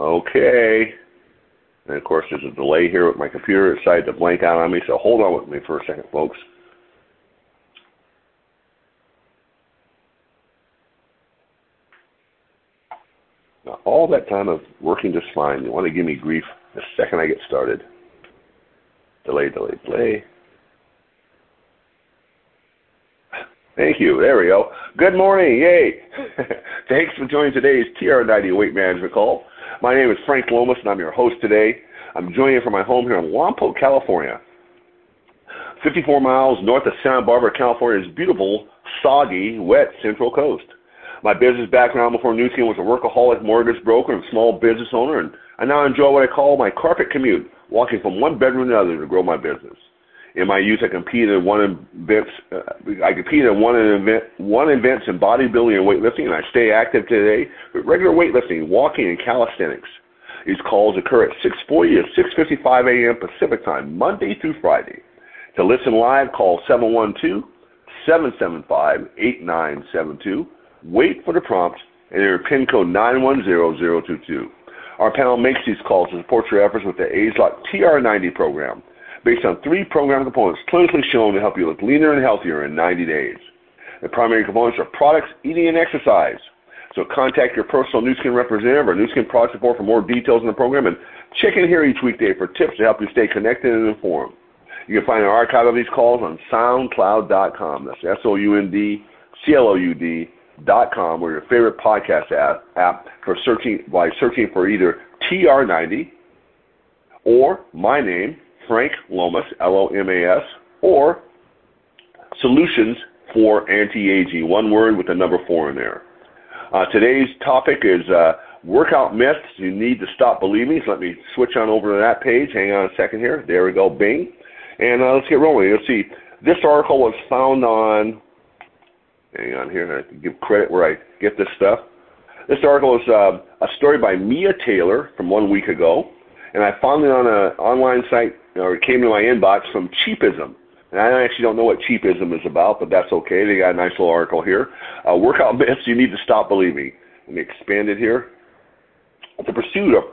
Okay. And of course, there's a delay here with my computer. It decided to blank out on me, so hold on with me for a second, folks. Now, all that time of working just fine, you want to give me grief the second I get started. Delay, delay, delay. Thank you. There we go. Good morning. Yay. Thanks for joining today's TR90 Weight Management Call. My name is Frank Lomas, and I'm your host today. I'm joining you from my home here in Lompoc, California. 54 miles north of Santa Barbara, California's beautiful, soggy, wet Central Coast. My business background before Nu Skin was a workaholic mortgage broker and small business owner, and I now enjoy what I call my carpet commute, walking from one bedroom to another to grow my business. In my youth, I competed in one events. Uh, I competed in one event, one events in bodybuilding and weightlifting, and I stay active today with regular weightlifting, walking, and calisthenics. These calls occur at 6:40 to 6:55 a.m. Pacific Time, Monday through Friday. To listen live, call 712 775 8972 wait for the prompt, and enter PIN code 910022. Our panel makes these calls to support your efforts with the ageLOC TR90 program, based on three program components clinically shown to help you look leaner and healthier in 90 days. The primary components are products, eating, and exercise. So contact your personal Nu Skin representative or Nu Skin product support for more details on the program and check in here each weekday for tips to help you stay connected and informed. You can find an archive of these calls on SoundCloud.com. That's S-O-U-N-D-C-L-O-U-D dot com or your favorite podcast app, app for searching by searching for either TR90 or my name, Frank Lomas, L-O-M-A-S, or Solutions for Anti-Aging, one word with the number four in there. Uh, today's topic is uh, workout myths you need to stop believing. So let me switch on over to that page. Hang on a second here. There we go. Bing. And uh, let's get rolling. Let's see. This article was found on Hang on here. I give credit where I get this stuff. This article is uh, a story by Mia Taylor from one week ago, and I found it on an online site, or it came to my inbox from Cheapism. And I actually don't know what cheapism is about, but that's okay. They got a nice little article here. Uh, workout myths you need to stop believing. Let me expand it here. The pursuit of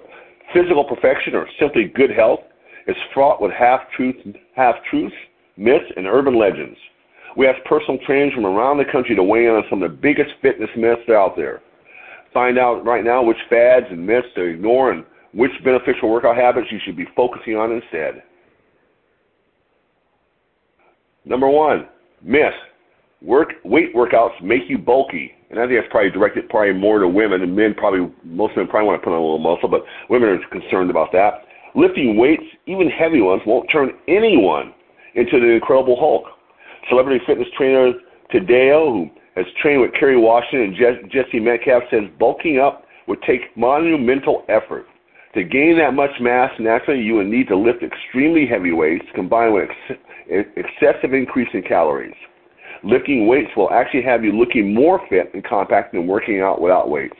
physical perfection or simply good health is fraught with half truths, half truths, myths, and urban legends. We ask personal trainers from around the country to weigh in on some of the biggest fitness myths out there. Find out right now which fads and myths to ignore and which beneficial workout habits you should be focusing on instead. Number one, myth. Work, weight workouts make you bulky. And I think that's probably directed probably more to women, and men probably, most men probably want to put on a little muscle, but women are concerned about that. Lifting weights, even heavy ones, won't turn anyone into the incredible Hulk celebrity fitness trainer Tadeo, who has trained with Kerry Washington and Jesse Metcalfe, says bulking up would take monumental effort. To gain that much mass naturally, you would need to lift extremely heavy weights combined with ex- excessive increase in calories. Lifting weights will actually have you looking more fit and compact than working out without weights.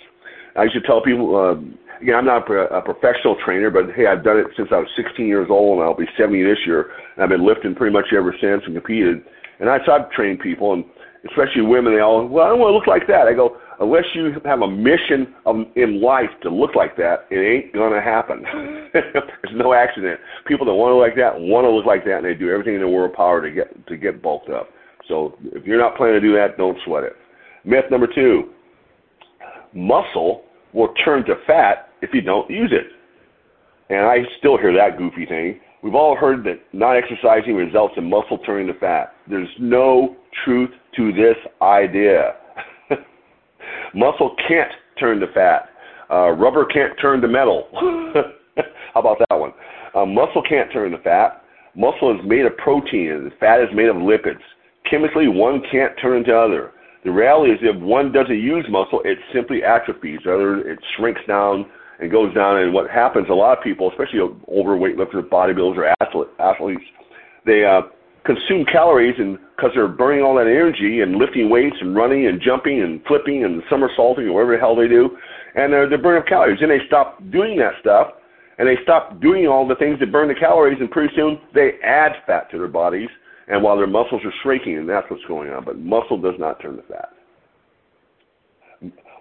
I should tell people, uh, again, I'm not a, a professional trainer, but hey, I've done it since I was 16 years old, and I'll be 70 this year, and I've been lifting pretty much ever since and competed. And I, so I've trained people, and especially women, they all, well, I don't want to look like that. I go, unless you have a mission of, in life to look like that, it ain't going to happen. Mm-hmm. There's no accident. People that want to look like that want to look like that, and they do everything in their world power to get to get bulked up. So if you're not planning to do that, don't sweat it. Myth number two: muscle will turn to fat if you don't use it. And I still hear that goofy thing. We've all heard that not exercising results in muscle turning to fat. There's no truth to this idea. Muscle can't turn to fat. Uh, rubber can't turn to metal. How about that one? Uh, muscle can't turn to fat. Muscle is made of protein, and fat is made of lipids. Chemically, one can't turn into other. The reality is, if one doesn't use muscle, it simply atrophies. Or it shrinks down and goes down. And what happens, a lot of people, especially overweight lifters, bodybuilders, or athletes, they uh, consume calories and because they're burning all that energy and lifting weights and running and jumping and flipping and somersaulting or whatever the hell they do, and they're, they're burning up calories. Then they stop doing that stuff and they stop doing all the things that burn the calories, and pretty soon they add fat to their bodies. And while their muscles are shrinking, and that's what's going on, but muscle does not turn to fat.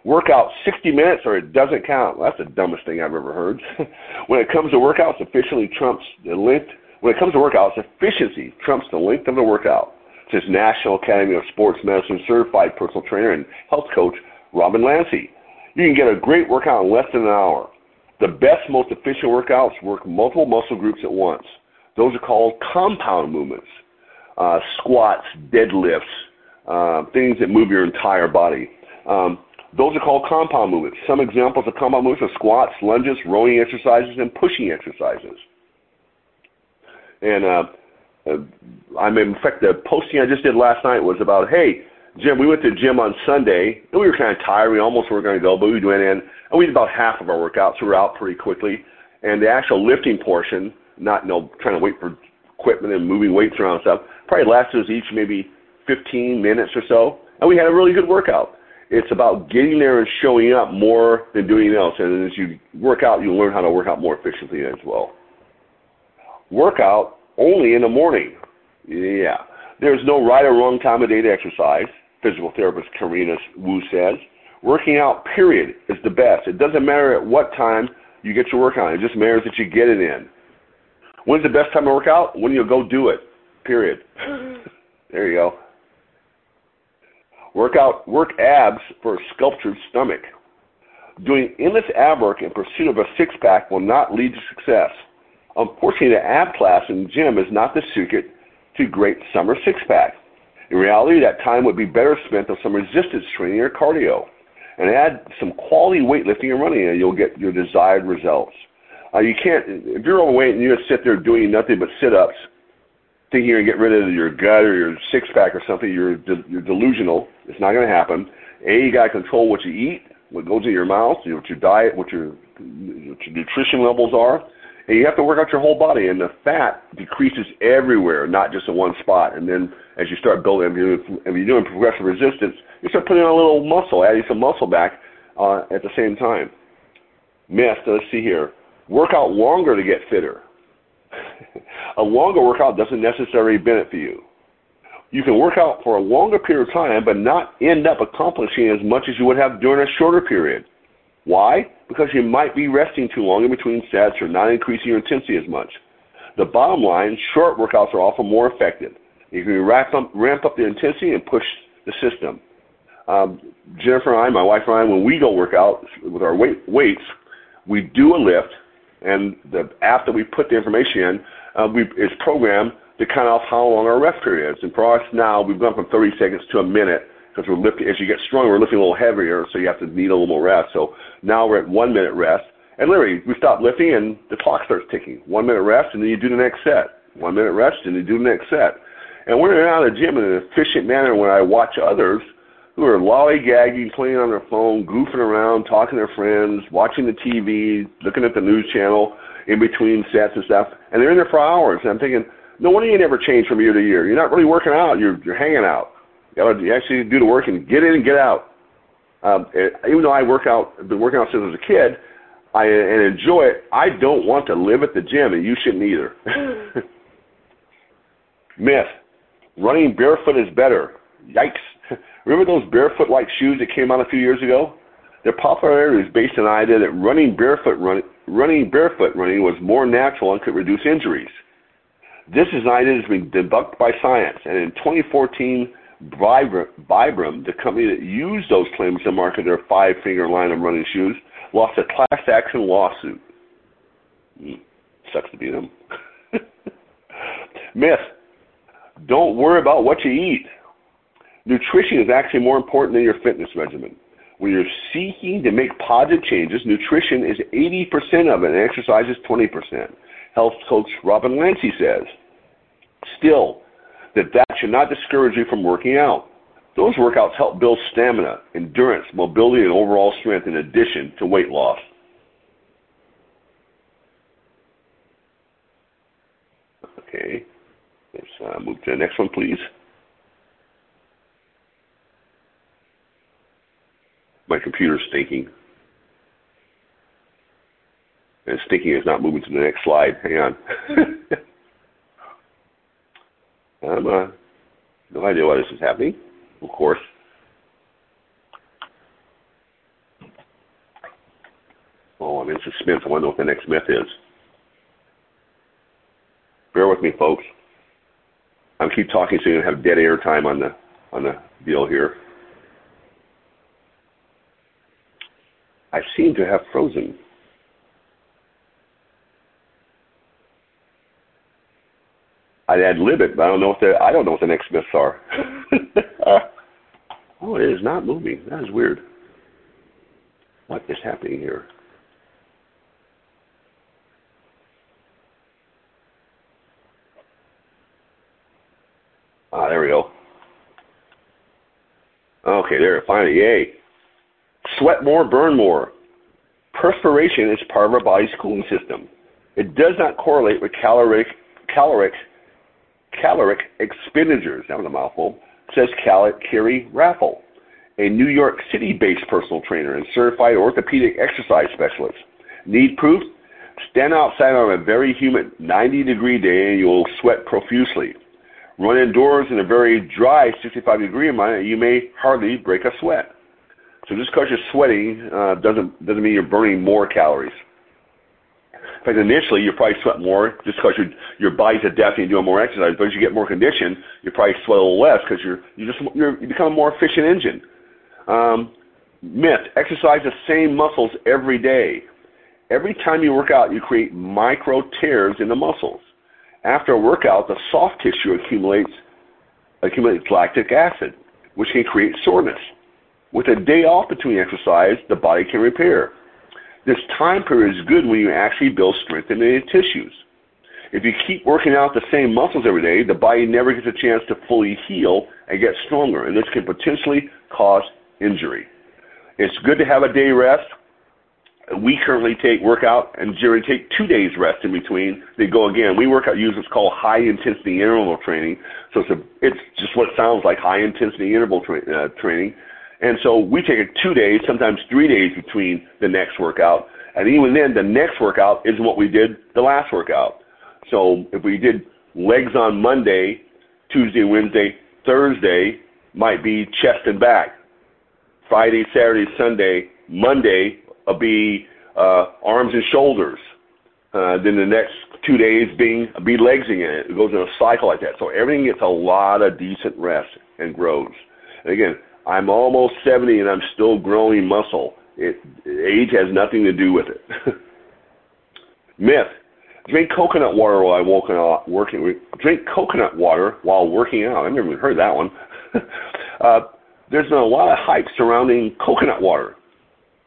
Work out 60 minutes or it doesn't count. That's the dumbest thing I've ever heard. when it comes to workouts, efficiently trumps the length. When it comes to workouts, efficiency trumps the length of the workout. Says National Academy of Sports Medicine certified personal trainer and health coach Robin Lancy. You can get a great workout in less than an hour. The best, most efficient workouts work multiple muscle groups at once. Those are called compound movements. Uh, squats, deadlifts, uh, things that move your entire body. Um, those are called compound movements. Some examples of compound movements are squats, lunges, rowing exercises, and pushing exercises. And uh, uh, I mean, in fact, the posting I just did last night was about, hey, Jim, we went to the gym on Sunday, and we were kind of tired. We almost were going to go, but we went in, and we did about half of our workouts. So we were out pretty quickly. And the actual lifting portion, not you know trying to wait for equipment and moving weights around and stuff, probably lasted us each maybe 15 minutes or so, and we had a really good workout it's about getting there and showing up more than doing else. And as you work out, you learn how to work out more efficiently as well. Workout only in the morning. Yeah. There's no right or wrong time of day to exercise, physical therapist Karina Wu says. Working out, period, is the best. It doesn't matter at what time you get your workout. It just matters that you get it in. When's the best time to work out? When you go do it, period. there you go. Work out, work abs for a sculptured stomach. Doing endless ab work in pursuit of a six pack will not lead to success. Unfortunately, the ab class in the gym is not the secret to great summer six pack. In reality, that time would be better spent on some resistance training or cardio. And add some quality weightlifting and running, and you'll get your desired results. Uh, you can't, if you're overweight and you just sit there doing nothing but sit ups, thinking you're going to get rid of your gut or your six pack or something, you're de- you're delusional. It's not going to happen. A, you got to control what you eat, what goes in your mouth, you know, what your diet, what your what your nutrition levels are, and you have to work out your whole body. And the fat decreases everywhere, not just in one spot. And then as you start building, if you're doing progressive resistance, you start putting on a little muscle, adding some muscle back uh, at the same time. Myth. Let's see here. Work out longer to get fitter a longer workout doesn't necessarily benefit you. You can work out for a longer period of time, but not end up accomplishing as much as you would have during a shorter period. Why? Because you might be resting too long in between sets or not increasing your intensity as much. The bottom line, short workouts are often more effective. You can ramp up, ramp up the intensity and push the system. Um, Jennifer and I, my wife and I, when we go work out with our weight, weights, we do a lift, and the app that we put the information in uh, we, is programmed to count off how long our rest period is. And for us now, we've gone from 30 seconds to a minute because we're lifting. As you get stronger, we're lifting a little heavier, so you have to need a little more rest. So now we're at one minute rest, and literally we stop lifting and the clock starts ticking. One minute rest, and then you do the next set. One minute rest, and you do the next set. And we're in and out of the gym in an efficient manner when I watch others who are lollygagging, playing on their phone, goofing around, talking to their friends, watching the TV, looking at the news channel in between sets and stuff, and they're in there for hours. And I'm thinking, no wonder you never change from year to year. You're not really working out. You're you're hanging out. You actually do the work and get in and get out. Um, even though I work out, been working out since I was a kid, I and enjoy it. I don't want to live at the gym, and you shouldn't either. Myth: running barefoot is better. Yikes! Remember those barefoot-like shoes that came out a few years ago? Their popularity is based on the idea that running barefoot run, running barefoot running was more natural and could reduce injuries. This is an idea has been debunked by science, and in 2014, Vibram, the company that used those claims to market their five-finger line of running shoes, lost a class action lawsuit. Mm, sucks to be them. Myth: Don't worry about what you eat. Nutrition is actually more important than your fitness regimen. When you're seeking to make positive changes, nutrition is 80% of it and exercise is 20%. Health coach Robin Lancy says. Still, that that should not discourage you from working out. Those workouts help build stamina, endurance, mobility, and overall strength in addition to weight loss. Okay, let's uh, move to the next one, please. my computer's stinking. And stinking is not moving to the next slide. Hang on. I'm uh, no idea why this is happening, of course. Oh, I'm in suspense. I want to know what the next myth is. Bear with me, folks. I'm keep talking so you don't have dead air time on the on the deal here. I seem to have frozen. I'd add lib it, but I don't know what the I don't know what the next myths are. oh, it is not moving. That is weird. What is happening here? Ah, there we go. Okay, there, finally, yay. Sweat more, burn more. Perspiration is part of our body's cooling system. It does not correlate with caloric, caloric, caloric expenditures. That was a mouthful. Says Carrie Raffel, a New York City-based personal trainer and certified orthopedic exercise specialist. Need proof? Stand outside on a very humid 90-degree day and you'll sweat profusely. Run indoors in a very dry 65 degree environment, you may hardly break a sweat. So just because you're sweating uh, doesn't doesn't mean you're burning more calories. Fact, initially you probably sweat more just because your your body's adapting and doing more exercise. But as you get more conditioned, you probably sweat a little less because you're you just you're, you become a more efficient engine. Um, myth: exercise the same muscles every day. Every time you work out, you create micro tears in the muscles. After a workout, the soft tissue accumulates accumulates lactic acid, which can create soreness. With a day off between exercise, the body can repair. This time period is good when you actually build strength in the tissues. If you keep working out the same muscles every day, the body never gets a chance to fully heal and get stronger, and this can potentially cause injury. It's good to have a day rest, we currently take workout and generally take two days rest in between. They go again. We work out use what's called high intensity interval training. So it's a, it's just what sounds like high intensity interval tra- uh, training. And so we take it two days, sometimes three days between the next workout. And even then, the next workout isn't what we did the last workout. So if we did legs on Monday, Tuesday, Wednesday, Thursday might be chest and back. Friday, Saturday, Sunday, Monday will be uh, arms and shoulders. Uh, then the next two days being be legsing it. It goes in a cycle like that. So everything gets a lot of decent rest and grows. And again, I'm almost 70 and I'm still growing muscle. It, age has nothing to do with it. Myth: Drink coconut water while working. Out, working drink coconut water while working out. I've never even heard that one. uh, there's been a lot of hype surrounding coconut water.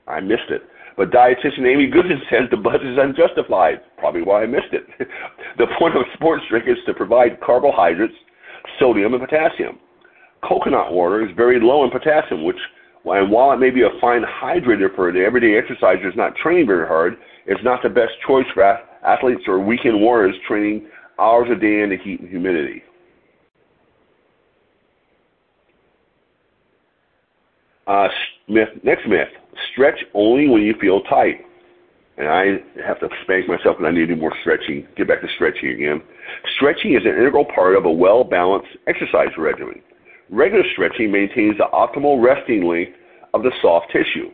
I missed it. But dietitian Amy Goodman says the buzz is unjustified. Probably why I missed it. the point of a sports drink is to provide carbohydrates, sodium, and potassium. Coconut water is very low in potassium, which, and while it may be a fine hydrator for an everyday exerciser who's not training very hard, it's not the best choice for athletes or weekend warriors training hours a day in the heat and humidity. Uh, myth, next myth, stretch only when you feel tight. And I have to spank myself and I need to do more stretching, get back to stretching again. Stretching is an integral part of a well-balanced exercise regimen. Regular stretching maintains the optimal resting length of the soft tissue,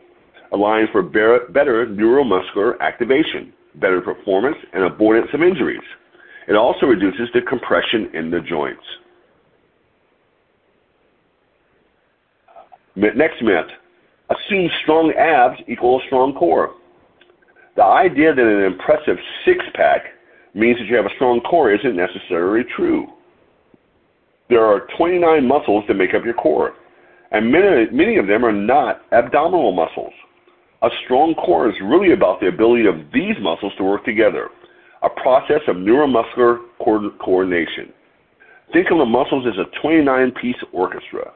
allowing for better neuromuscular activation, better performance, and avoidance of injuries. It also reduces the compression in the joints. Next myth, assume strong abs equal a strong core. The idea that an impressive six pack means that you have a strong core isn't necessarily true. There are 29 muscles that make up your core, and many, many of them are not abdominal muscles. A strong core is really about the ability of these muscles to work together, a process of neuromuscular coordination. Think of the muscles as a 29 piece orchestra.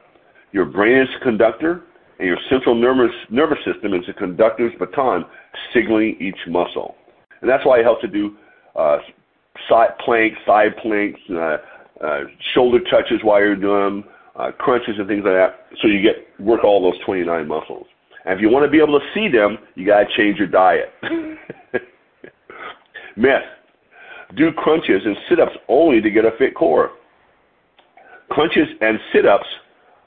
Your brain is the conductor, and your central nervous, nervous system is the conductor's baton signaling each muscle. And that's why it helps to do uh, side planks, side planks, uh, uh, shoulder touches while you're doing them, uh, crunches and things like that, so you get work all those 29 muscles. And if you want to be able to see them, you got to change your diet. Myth. Do crunches and sit-ups only to get a fit core. Crunches and sit-ups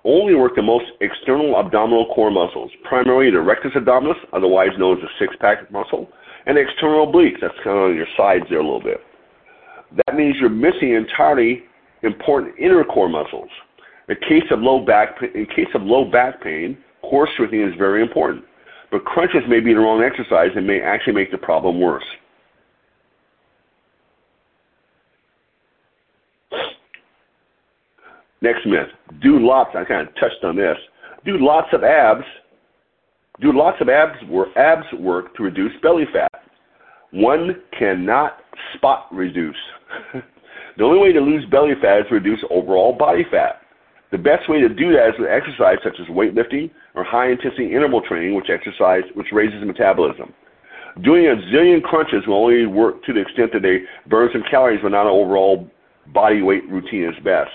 only work the most external abdominal core muscles, primarily the rectus abdominis, otherwise known as the six-pack muscle, and external obliques. That's kind of on your sides there a little bit. That means you're missing entirely important inner core muscles. In case of low back, in case of low back pain, core strengthening is very important. But crunches may be the wrong exercise and may actually make the problem worse. Next myth. Do lots, I kind of touched on this. Do lots of abs. Do lots of abs work, abs work to reduce belly fat. One cannot spot reduce. the only way to lose belly fat is to reduce overall body fat. The best way to do that is with exercise such as weightlifting or high intensity interval training, which exercise which raises metabolism. Doing a zillion crunches will only work to the extent that they burn some calories, but not an overall body weight routine is best.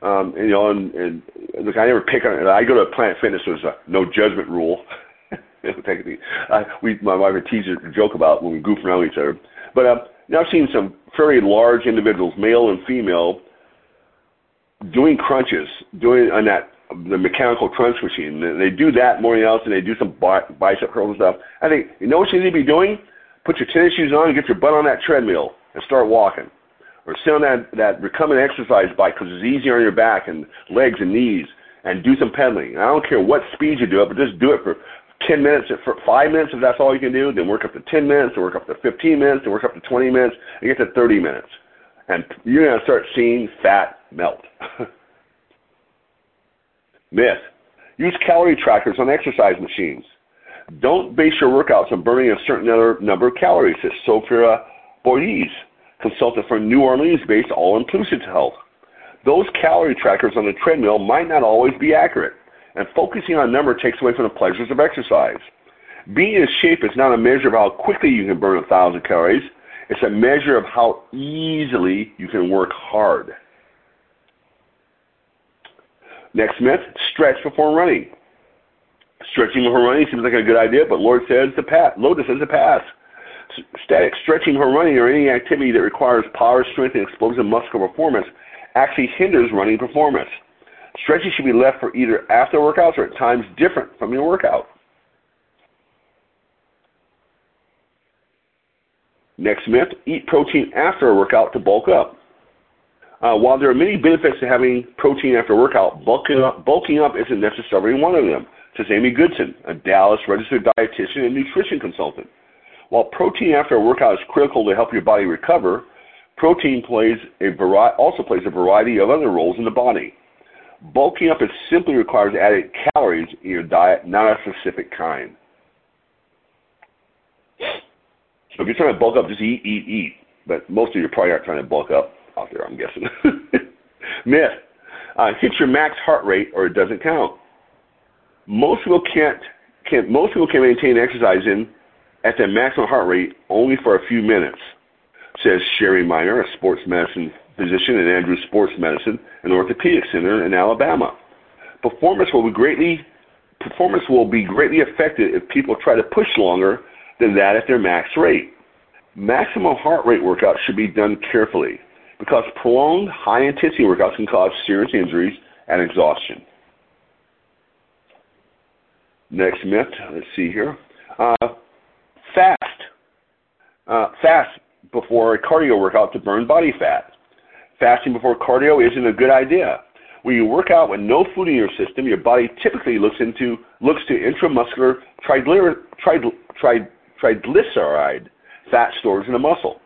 Um, and, you know, and, and look, I never pick on. I go to Planet Fitness. There's a no judgment rule. uh, we, my wife and teaser joke about when we goof around each other. But uh, now I've seen some very large individuals, male and female, doing crunches, doing on that the mechanical crunch machine. They do that more than else, and they do some bicep curls and stuff. I think you know what you need to be doing? Put your tennis shoes on, and get your butt on that treadmill, and start walking or sit on that, that recumbent exercise bike because it's easier on your back and legs and knees and do some pedaling. I don't care what speed you do it, but just do it for 10 minutes, for 5 minutes if that's all you can do, then work up to 10 minutes, then work up to 15 minutes, then work up to 20 minutes, and get to 30 minutes. And you're going to start seeing fat melt. Myth. Use calorie trackers on exercise machines. Don't base your workouts on burning a certain number of calories, says Sophia Boyes consultant for New Orleans-based All Inclusive Health. Those calorie trackers on the treadmill might not always be accurate, and focusing on number takes away from the pleasures of exercise. Being in shape is not a measure of how quickly you can burn a thousand calories. It's a measure of how easily you can work hard. Next myth, stretch before running. Stretching before running seems like a good idea, but Lord says the path. Lotus says the pass static stretching or running or any activity that requires power, strength, and explosive muscular performance actually hinders running performance. Stretching should be left for either after workouts or at times different from your workout. Next myth, eat protein after a workout to bulk up. Uh, while there are many benefits to having protein after a workout, bulking up, bulking up isn't necessarily one of them, says Amy Goodson, a Dallas registered dietitian and nutrition consultant. While protein after a workout is critical to help your body recover, protein plays a vari- also plays a variety of other roles in the body. Bulking up is simply requires added calories in your diet, not a specific kind. So if you're trying to bulk up, just eat, eat, eat. But most of you probably aren't trying to bulk up out there, I'm guessing. Myth. Uh, hit your max heart rate or it doesn't count. Most people can't, can most people can maintain exercise in at their maximum heart rate only for a few minutes, says Sherry Miner, a sports medicine physician at Andrews Sports Medicine and Orthopedic Center in Alabama. Performance will be greatly performance will be greatly affected if people try to push longer than that at their max rate. Maximum heart rate workouts should be done carefully because prolonged high intensity workouts can cause serious injuries and exhaustion. Next myth, let's see here. Uh, fast. Uh, fast before a cardio workout to burn body fat. Fasting before cardio isn't a good idea. When you work out with no food in your system, your body typically looks into looks to intramuscular triglyceride fat stores in the muscle,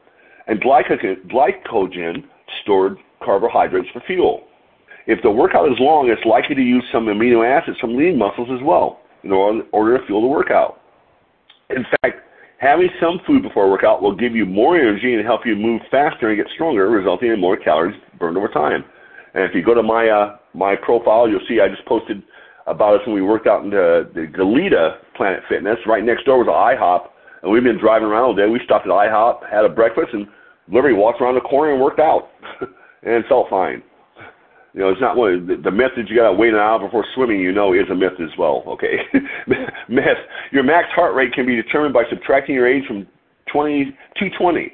and glycogen, stored carbohydrates for fuel. If the workout is long, it's likely to use some amino acids from lean muscles as well in order to fuel the workout. In fact, Having some food before a workout will give you more energy and help you move faster and get stronger, resulting in more calories burned over time. And if you go to my uh, my profile, you'll see I just posted about us when we worked out in the, the Goleta Planet Fitness. Right next door was an IHOP, and we've been driving around all day. We stopped at IHOP, had a breakfast, and literally walked around the corner and worked out, and felt fine. You know, it's not one the, the myth you got to wait an hour before swimming. You know, is a myth as well. Okay, myth. Your max heart rate can be determined by subtracting your age from 20 to 20.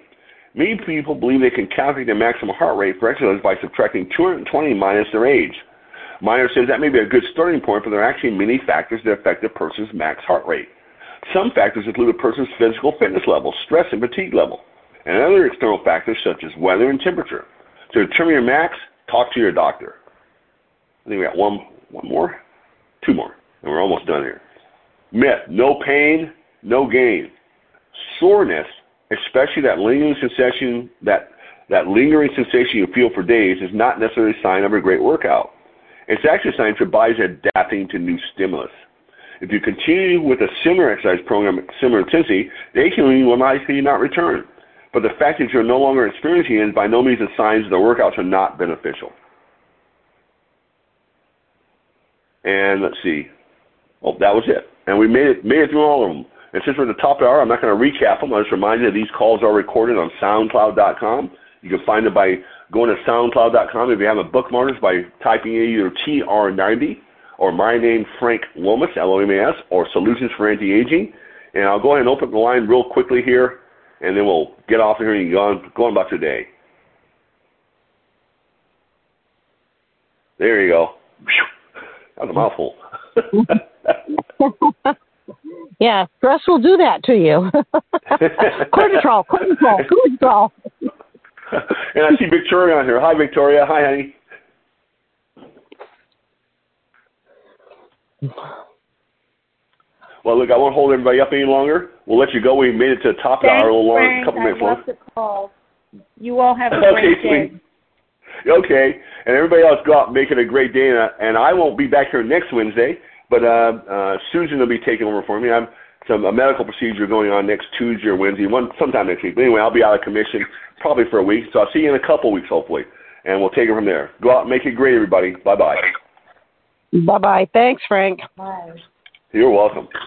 Many people believe they can calculate their maximum heart rate for exercise by subtracting 220 minus their age. Miner says that may be a good starting point, but there are actually many factors that affect a person's max heart rate. Some factors include a person's physical fitness level, stress and fatigue level, and other external factors such as weather and temperature. To determine your max, talk to your doctor. I think we got one, one more, two more, and we're almost done here. Myth: no pain, no gain. Soreness, especially that lingering sensation, that that lingering sensation you feel for days, is not necessarily a sign of a great workout. It's actually a sign your body's adapting to new stimulus. If you continue with a similar exercise program, similar intensity, the aching will likely not return. But the fact that you're no longer experiencing it is by no means a sign that the workouts are not beneficial. And let's see. Oh, that was it. And we made it made it through all of them. And since we're at the top of the hour, I'm not going to recap them. I'll just remind you that these calls are recorded on SoundCloud.com. You can find it by going to SoundCloud.com. If you have a bookmark, by typing in either TR90 or my name, Frank Lomas, L-O-M-A-S, or Solutions for Anti-Aging. And I'll go ahead and open the line real quickly here, and then we'll get off of here and go on, go on about today. There you go. That was a mouthful. yeah, stress will do that to you. cortisol, cortisol, cortisol. and I see Victoria on here. Hi, Victoria. Hi, honey. Well, look, I won't hold everybody up any longer. We'll let you go. We made it to the top of the hour, a little long, a couple I minutes long. the call. You all have a okay, great day. Okay, and everybody else go out and make it a great day. And, uh, and I won't be back here next Wednesday, but uh, uh, Susan will be taking over for me. I'm some a medical procedure going on next Tuesday or Wednesday, one sometime next week. But anyway, I'll be out of commission probably for a week, so I'll see you in a couple weeks hopefully, and we'll take it from there. Go out and make it great, everybody. Bye bye. Bye bye. Thanks, Frank. Bye. You're welcome.